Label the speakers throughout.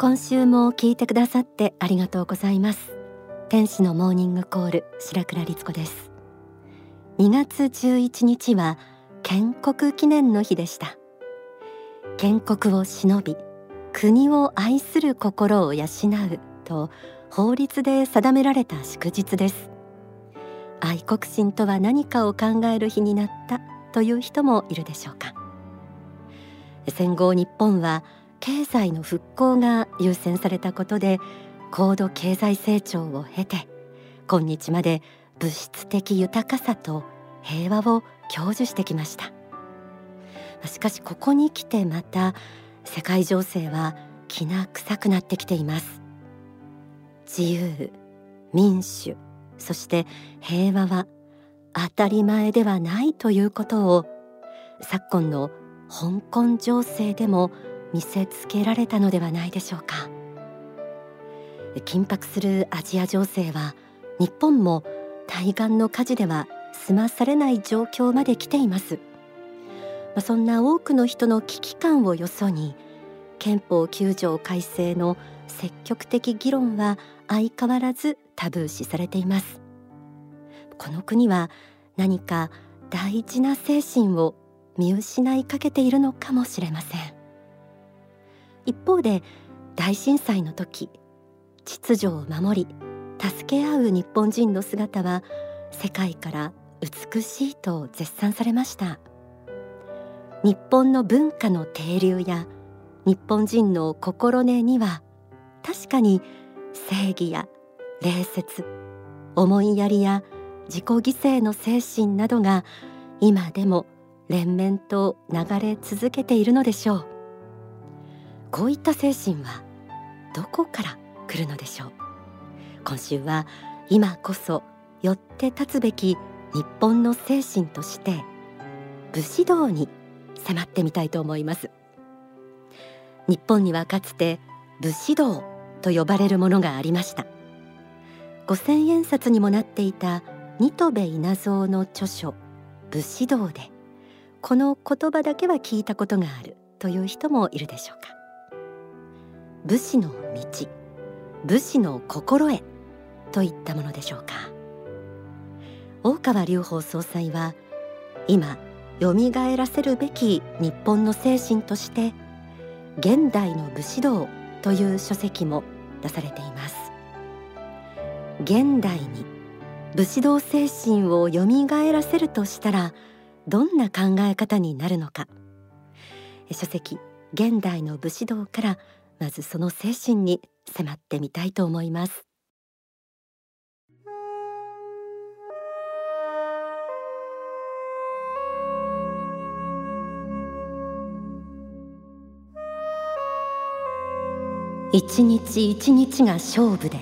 Speaker 1: 今週も聞いてくださってありがとうございます。天使のモーニングコール白倉律子です。2月11日は建国記念の日でした。建国を忍び国を愛する心を養うと法律で定められた祝日です。愛国心とは何かを考える日になったという人もいるでしょうか。戦後日本は経済の復興が優先されたことで高度経済成長を経て今日まで物質的豊かさと平和を享受してきました。しかしここに来てまた世界情勢はきな臭くなってきています。自由民主そして平和は当たり前ではないということを昨今の香港情勢でも見せつけられたのではないでしょうか。緊迫するアジア情勢は日本も対岸の火事では済まされない状況まで来ています。そんな多くの人の危機感をよそに憲法9条改正の積極的議論は相変わらずタブー視されています。この国は何か大事な精神を見失いかけているのかもしれません。一方で大震災の時秩序を守り助け合う日本人の姿は世界から美しいと絶賛されました。日本の文化の底流や日本人の心根には確かに正義や礼節思いやりや自己犠牲の精神などが今でも連綿と流れ続けているのでしょう。こういった精神はどこから来るのでしょう？今週は今こそ寄って立つべき日本の精神として武士道に迫ってみたいと思います。日本にはかつて武士道と呼ばれるものがありました。五千円札にもなっていた新渡戸稲造の著書武士道でこの言葉だけは聞いたことがあるという人もいるでしょうか。武士の道武士の心得といったものでしょうか。大川隆法総裁は今蘇らせるべき日本の精神として現代の武士道という書籍も出されています。現代に武士道精神を蘇らせるとしたらどんな考え方になるのか。書籍現代の武士道からまずその精神に迫ってみたいと思います。一日一日が勝負で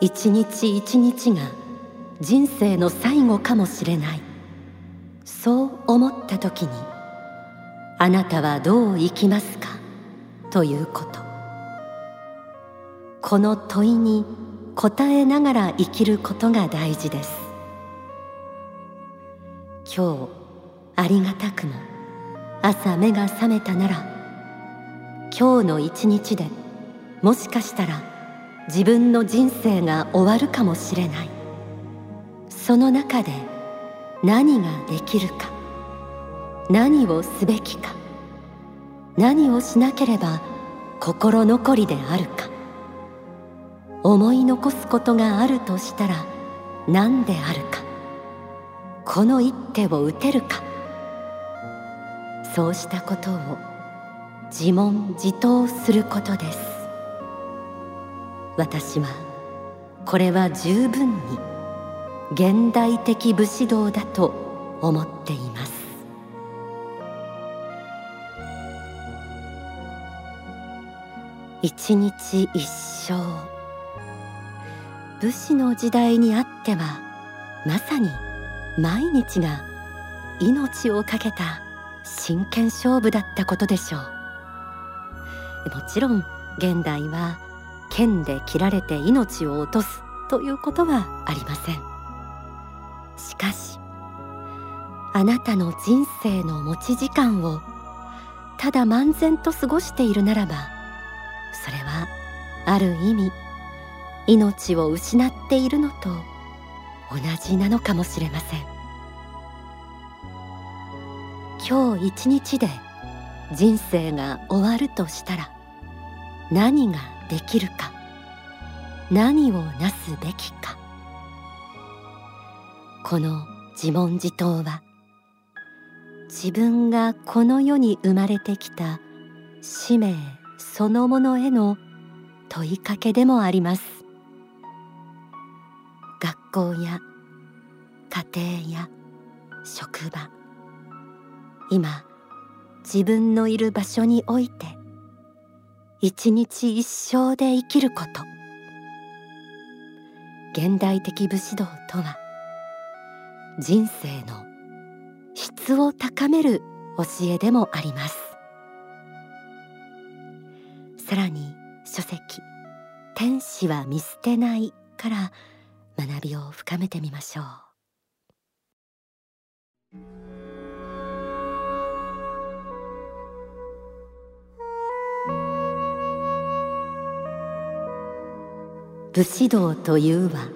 Speaker 1: 一日一日が人生の最後かもしれない。そう思った時にあなたはどう生きますか？ということ。この問いに答えながら生きることが大事です。今日ありがたくも朝目が覚めたなら今日の一日でもしかしたら自分の人生が終わるかもしれない。その中で何ができるか何をすべきか。何をしなければ心残りであるか。思い残すことがあるとしたら何であるか。この一手を打てるか。そうしたことを自問自答することです。私はこれは十分に現代的武士道だと思っています。一日一生。武士の時代にあってはまさに毎日が命を懸けた真剣勝負だったことでしょう。もちろん現代は剣で切られて命を落とすということはありません。しかしあなたの人生の持ち時間をただ漫然と過ごしているならばそれはある意味命を失っているのと同じなのかもしれません。今日一日で人生が終わるとしたら何ができるか何をなすべきか。この自問自答は自分がこの世に生まれてきた使命そのものへの問いかけでもあります。学校や家庭や職場。今自分のいる場所において一日一生で生きること。現代的武士道とは人生の質を高める教えでもあります。さらに書籍天使は見捨てないから学びを深めてみましょう。武士道というは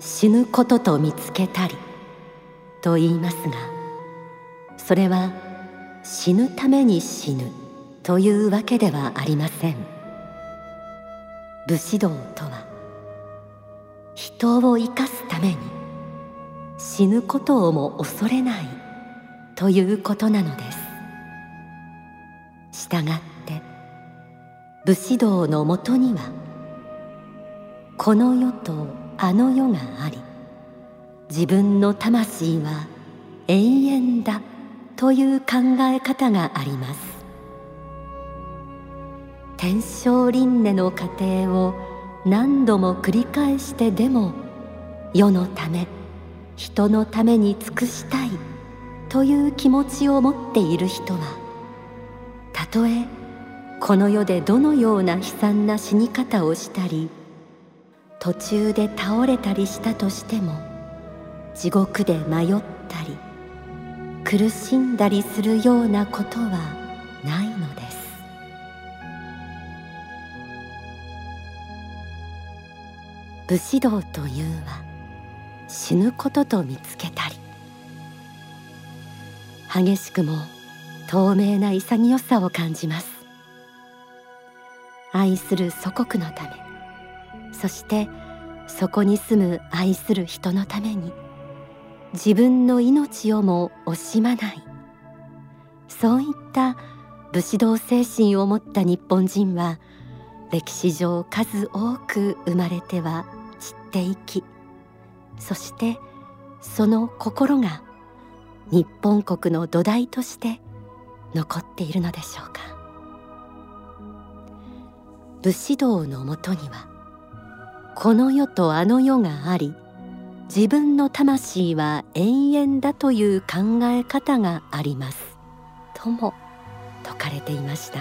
Speaker 1: 死ぬことと見つけたりと言いますがそれは死ぬために死ぬ。というわけではありません。武士道とは人を生かすために死ぬことをも恐れないということなのです。したがって武士道のもとにはこの世とあの世があり自分の魂は永遠だという考え方があります。天正輪廻の過程を何度も繰り返してでも世のため人のために尽くしたいという気持ちを持っている人はたとえこの世でどのような悲惨な死に方をしたり途中で倒れたりしたとしても地獄で迷ったり苦しんだりするようなことは武士道というは死ぬことと見つけたり。激しくも透明な潔さを感じます。愛する祖国のため。そしてそこに住む愛する人のために自分の命をも惜しまない。そういった武士道精神を持った日本人は歴史上数多く生まれてはていきそしてその心が日本国の土台として残っているのでしょうか。武士道のもとにはこの世とあの世があり自分の魂は永遠だという考え方がありますとも説かれていました。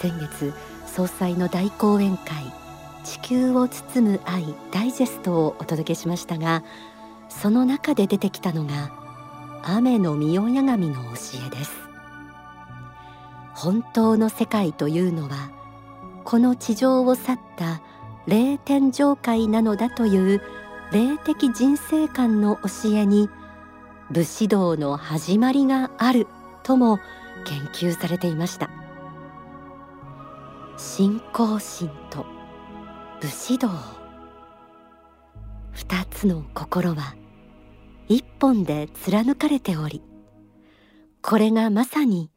Speaker 1: 先月総裁の大講演会地球を包む愛ダイジェストをお届けしましたがその中で出てきたのが雨の御親神の教えです。本当の世界というのはこの地上を去った霊天上界なのだという霊的人生観の教えに武士道の始まりがあるとも研究されていました。信仰心と武士道。二つの心は一本で貫かれておりこれがまさに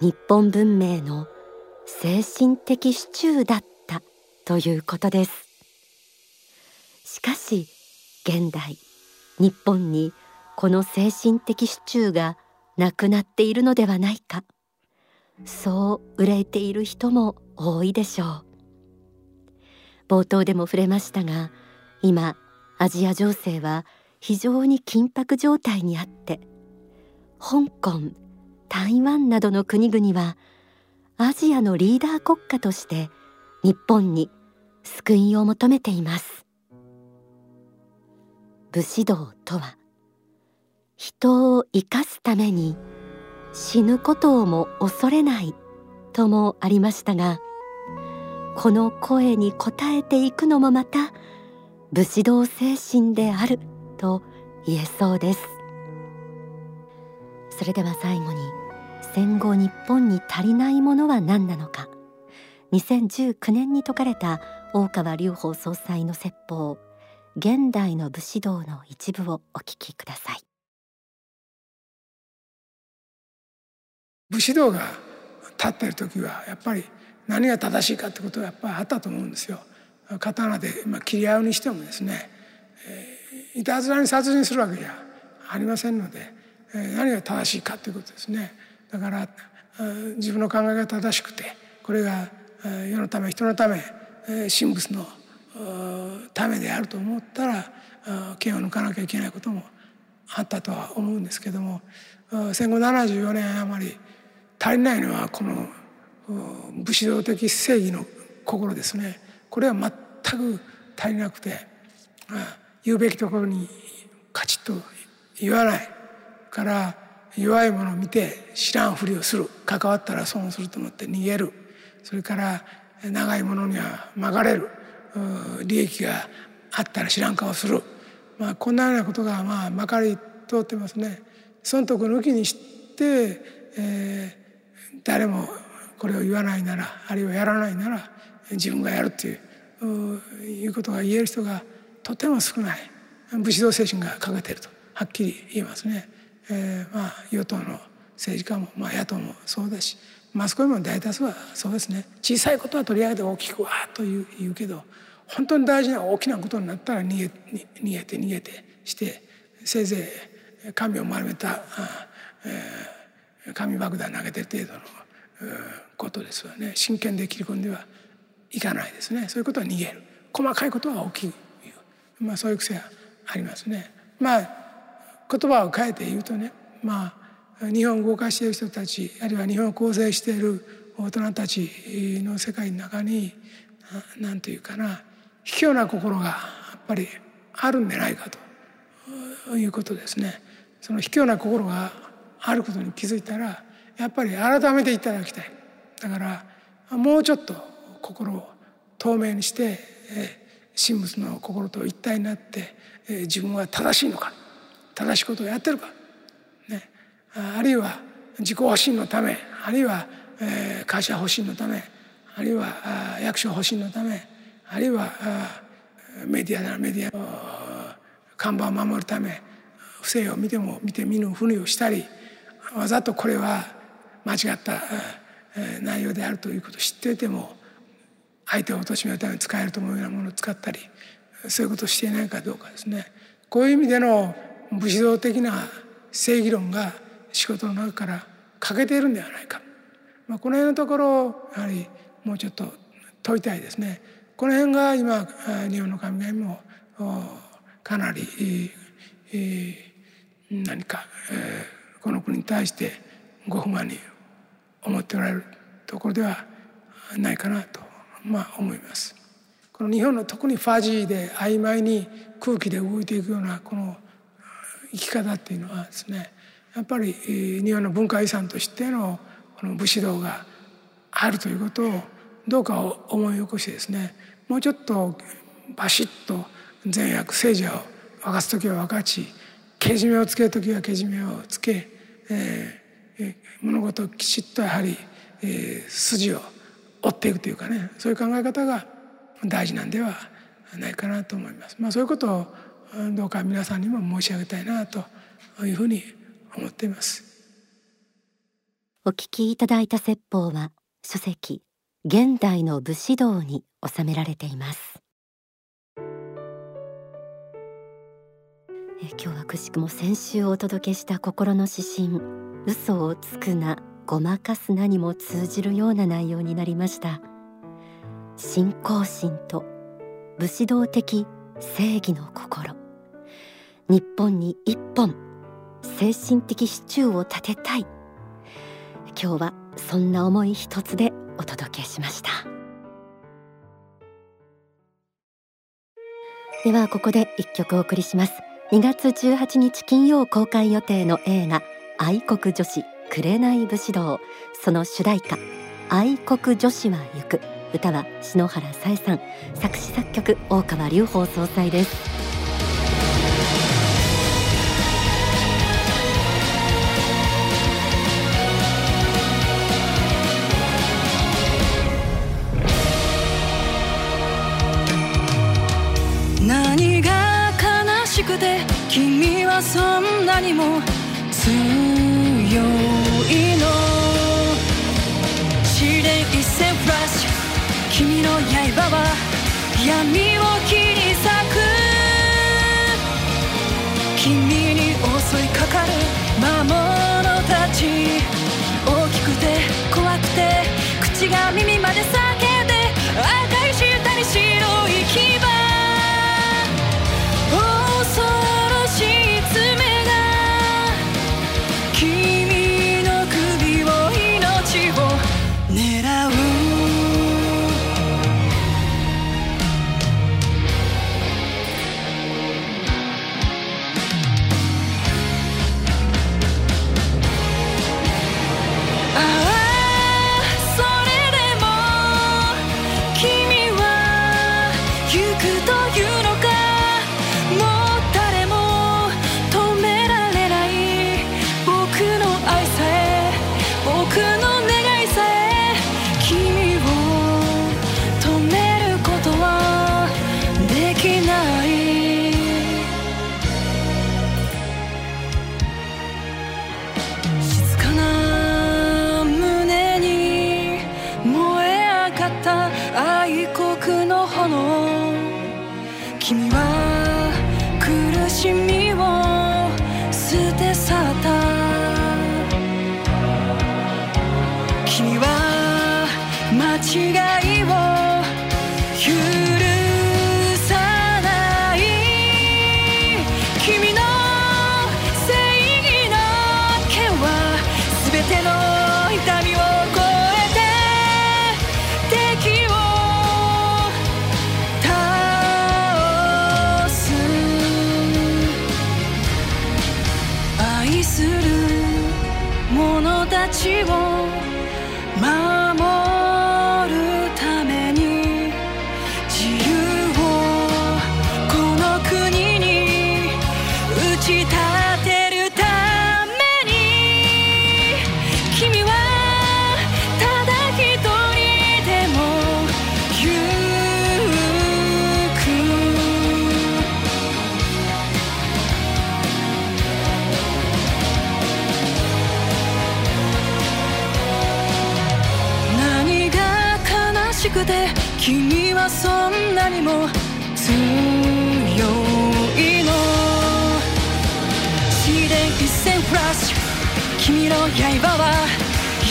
Speaker 1: 日本文明の精神的支柱だったということです。しかし現代日本にこの精神的支柱がなくなっているのではないか。そう憂いている人も多いでしょう。冒頭でも触れましたが今アジア情勢は非常に緊迫状態にあって香港台湾などの国々はアジアのリーダー国家として日本に救いを求めています。武士道とは人を生かすために死ぬことをも恐れないともありましたがこの声に応えていくのもまた武士道精神であると言えそうです。それでは最後に戦後日本に足りないものは何なのか。2019年に説かれた大川隆法総裁の説法現代の武士道の一部をお聞きください。
Speaker 2: 武士道が立っている時はやっぱり何が正しいかってことはやっぱりあったと思うんですよ。刀で、まあ、切り合うにしてもですね、えー、いたずらに殺人するわけじゃありませんので、えー、何が正しいかということですね。だから自分の考えが正しくてこれが世のため人のため神仏のためであると思ったら剣を抜かなきゃいけないこともあったとは思うんですけども戦後74年余り足りないのはこの武士道的正義の心ですね。これは全く足りなくて言うべきところにカチッと言わないから弱いものを見て知らんふりをする関わったら損すると思って逃げる。それから長いものには曲がれる。利益があったら知らん顔する、まあ、こんなようなことがまあまかり通ってますね。損得抜きにして、えー、誰もこれを言わないならあるいはやらないなら自分がやるっていういうことが言える人がとても少ない武士道精神が欠けているとはっきり言えますね。えー、まあ与党の政治家も、まあ、野党もそうだしマスコミも大多数はそうですね小さいことは取り上げて大きくわーと言う言うけど本当に大事な大きなことになったら逃げ逃げて逃げてしてせいぜい紙を丸めた、えー、紙爆弾投げてる程度のことですわね。真剣で切り込んではいかないですね。そういうことは逃げる。細かいことは大きく言う、まあ、そういう癖はありますね。まあ言葉を変えて言うとねまあ日本を動かしている人たちあるいは日本を構成している大人たちの世界の中に何て言うかな卑怯な心がやっぱりあるんでないかということですね。その卑怯な心があることに気づいたらやっぱり改めていただきたい。だからもうちょっと心を透明にして神仏の心と一体になって自分は正しいのか正しいことをやってるか、ね、あるいは自己保身のためあるいは会社保身のためあるいは役所保身のためあるいはメディアならメディア看板を守るため不正を見ても見て見ぬふりをしたりわざとこれは間違った内容であるということを知っていても相手を貶めるために使えると思うようなものを使ったりそういうことをしていないかどうかですねこういう意味での武士道的な正義論が仕事の中から欠けているんではないか、まあ、この辺のところをやはりもうちょっと問いたいですね。この辺が今日本の神々もかなり何かこの国に対してご不満に思っておられるところではないかなとまあ思います。この日本の特にファジーで曖昧に空気で動いていくようなこの生き方っていうのはですねやっぱり日本の文化遺産としてのこの武士道があるということをどうか思い起こしてですねもうちょっとバシッと善悪聖者を分かつ時は分かちけじめをつける時はけじめをつけ、えー、物事をきちっとやはり、えー、筋を追っていくというかねそういう考え方が大事なんではないかなと思います。まあ、そういうことをどうか皆さんにも申し上げたいなというふうに思っています。
Speaker 1: お聞きいただいた説法は書籍現代の武士道に収められていますえ今日はくしくも先週お届けした心の指針嘘をつくなごまかすなにも通じるような内容になりました。信仰心と武士道的正義の心。日本に一本精神的支柱を立てたい。今日はそんな思い一つでお届けしました。ではここで一曲お送りします。2月18日金曜公開予定の映画愛国女子紅武士道。その主題歌愛国女子は行く。歌は篠原さえさん。作詞作曲大川隆法総裁です。
Speaker 3: 何が悲しくて君はそんなにも強いの試練一戦フラッシュ君の刃は闇を切り裂く君に襲いかかる魔物たち。大きくて怖くて口が耳まで叫君は苦しみ者たちを守いの。試練一線フラッシュ。君の刃は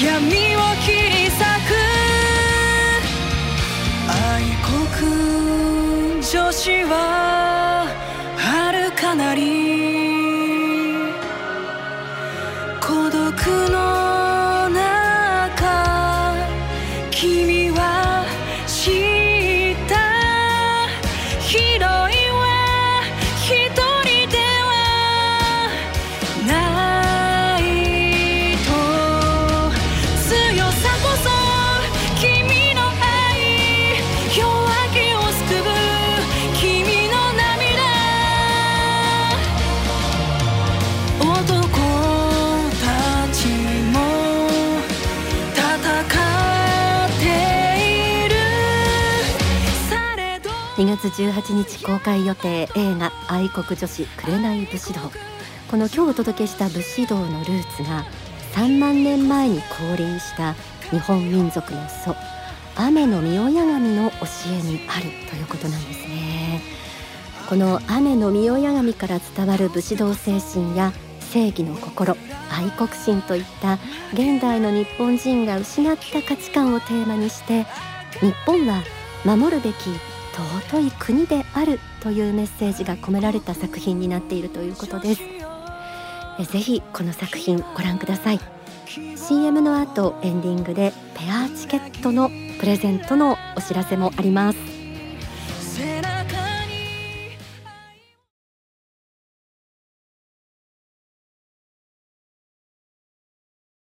Speaker 3: 闇を切り裂く。愛国女子は遥かなり。
Speaker 1: 18日公開予定映画愛国女子紅武士道。この今日お届けした武士道のルーツが3万年前に降臨した日本民族の祖雨の御親神の教えにあるということなんですね。この雨の御親神から伝わる武士道精神や正義の心愛国心といった現代の日本人が失った価値観をテーマにして日本は守るべき尊い国であるというメッセージが込められた作品になっているということです。えぜひこの作品ご覧ください。CM の後エンディングでペアチケットのプレゼントのお知らせもあります。